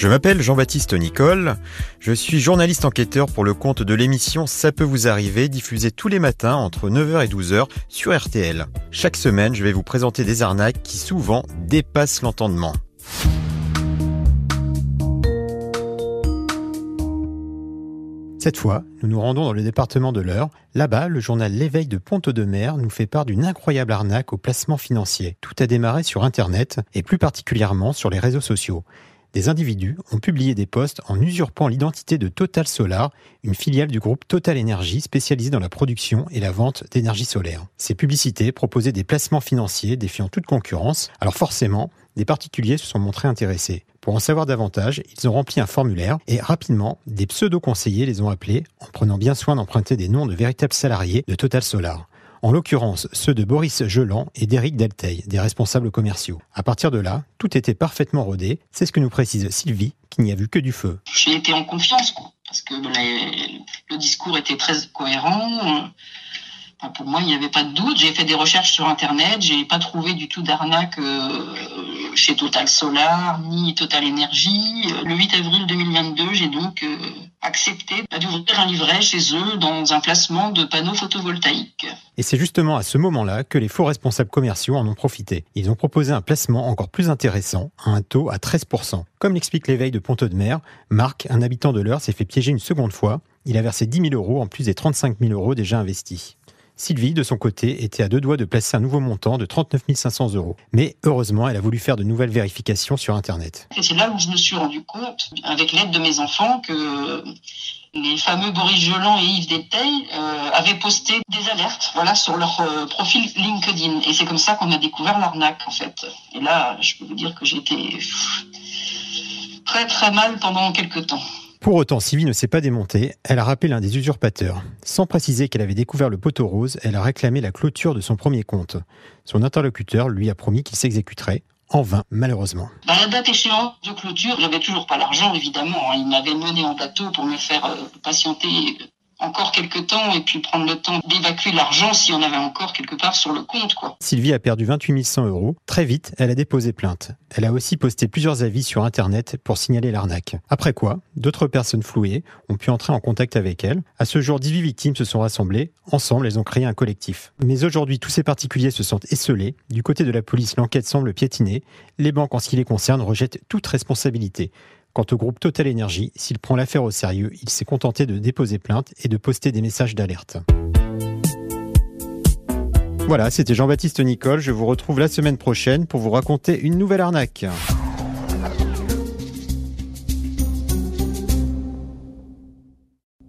Je m'appelle Jean-Baptiste Nicole, je suis journaliste enquêteur pour le compte de l'émission Ça peut vous arriver, diffusée tous les matins entre 9h et 12h sur RTL. Chaque semaine, je vais vous présenter des arnaques qui souvent dépassent l'entendement. Cette fois, nous nous rendons dans le département de l'Eure. Là-bas, le journal L'éveil de Pont-de-Mer nous fait part d'une incroyable arnaque au placement financier. Tout a démarré sur Internet et plus particulièrement sur les réseaux sociaux des individus ont publié des posts en usurpant l'identité de Total Solar, une filiale du groupe Total Energy spécialisée dans la production et la vente d'énergie solaire. Ces publicités proposaient des placements financiers défiant toute concurrence, alors forcément, des particuliers se sont montrés intéressés. Pour en savoir davantage, ils ont rempli un formulaire et rapidement, des pseudo-conseillers les ont appelés en prenant bien soin d'emprunter des noms de véritables salariés de Total Solar en l'occurrence ceux de Boris Geland et d'Éric Delteil, des responsables commerciaux. À partir de là, tout était parfaitement rodé, c'est ce que nous précise Sylvie, qui n'y a vu que du feu. J'ai été en confiance, parce que le discours était très cohérent. pour moi, il n'y avait pas de doute. J'ai fait des recherches sur Internet, j'ai pas trouvé du tout d'arnaque euh, chez Total Solar ni Total Energy. Le 8 avril 2022, j'ai donc euh, accepté d'ouvrir un livret chez eux dans un placement de panneaux photovoltaïques. Et c'est justement à ce moment-là que les faux responsables commerciaux en ont profité. Ils ont proposé un placement encore plus intéressant, à un taux à 13%. Comme l'explique l'éveil de Pont-de-Mer, Marc, un habitant de l'heure, s'est fait piéger une seconde fois. Il a versé 10 000 euros en plus des 35 000 euros déjà investis. Sylvie, de son côté, était à deux doigts de placer un nouveau montant de 39 500 euros. Mais heureusement, elle a voulu faire de nouvelles vérifications sur Internet. c'est là où je me suis rendu compte, avec l'aide de mes enfants, que les fameux Boris Jolan et Yves Déteil euh, avaient posté des alertes sur leur euh, profil LinkedIn. Et c'est comme ça qu'on a découvert l'arnaque, en fait. Et là, je peux vous dire que j'étais très très mal pendant quelques temps. Pour autant, Sylvie ne s'est pas démontée, elle a rappelé l'un des usurpateurs. Sans préciser qu'elle avait découvert le poteau rose, elle a réclamé la clôture de son premier compte. Son interlocuteur lui a promis qu'il s'exécuterait. En vain, malheureusement. Bah, la date échéante de clôture, j'avais toujours pas l'argent, évidemment. Hein. Il m'avait mené en bateau pour me faire euh, patienter encore quelques temps et puis prendre le temps d'évacuer l'argent si on avait encore quelque part sur le compte. Quoi. Sylvie a perdu 28 100 euros. Très vite, elle a déposé plainte. Elle a aussi posté plusieurs avis sur Internet pour signaler l'arnaque. Après quoi, d'autres personnes flouées ont pu entrer en contact avec elle. À ce jour, 18 victimes se sont rassemblées. Ensemble, elles ont créé un collectif. Mais aujourd'hui, tous ces particuliers se sentent esselés. Du côté de la police, l'enquête semble piétiner. Les banques, en ce qui les concerne, rejettent toute responsabilité. Quant au groupe Total Energy, s'il prend l'affaire au sérieux, il s'est contenté de déposer plainte et de poster des messages d'alerte. Voilà, c'était Jean-Baptiste Nicole. Je vous retrouve la semaine prochaine pour vous raconter une nouvelle arnaque.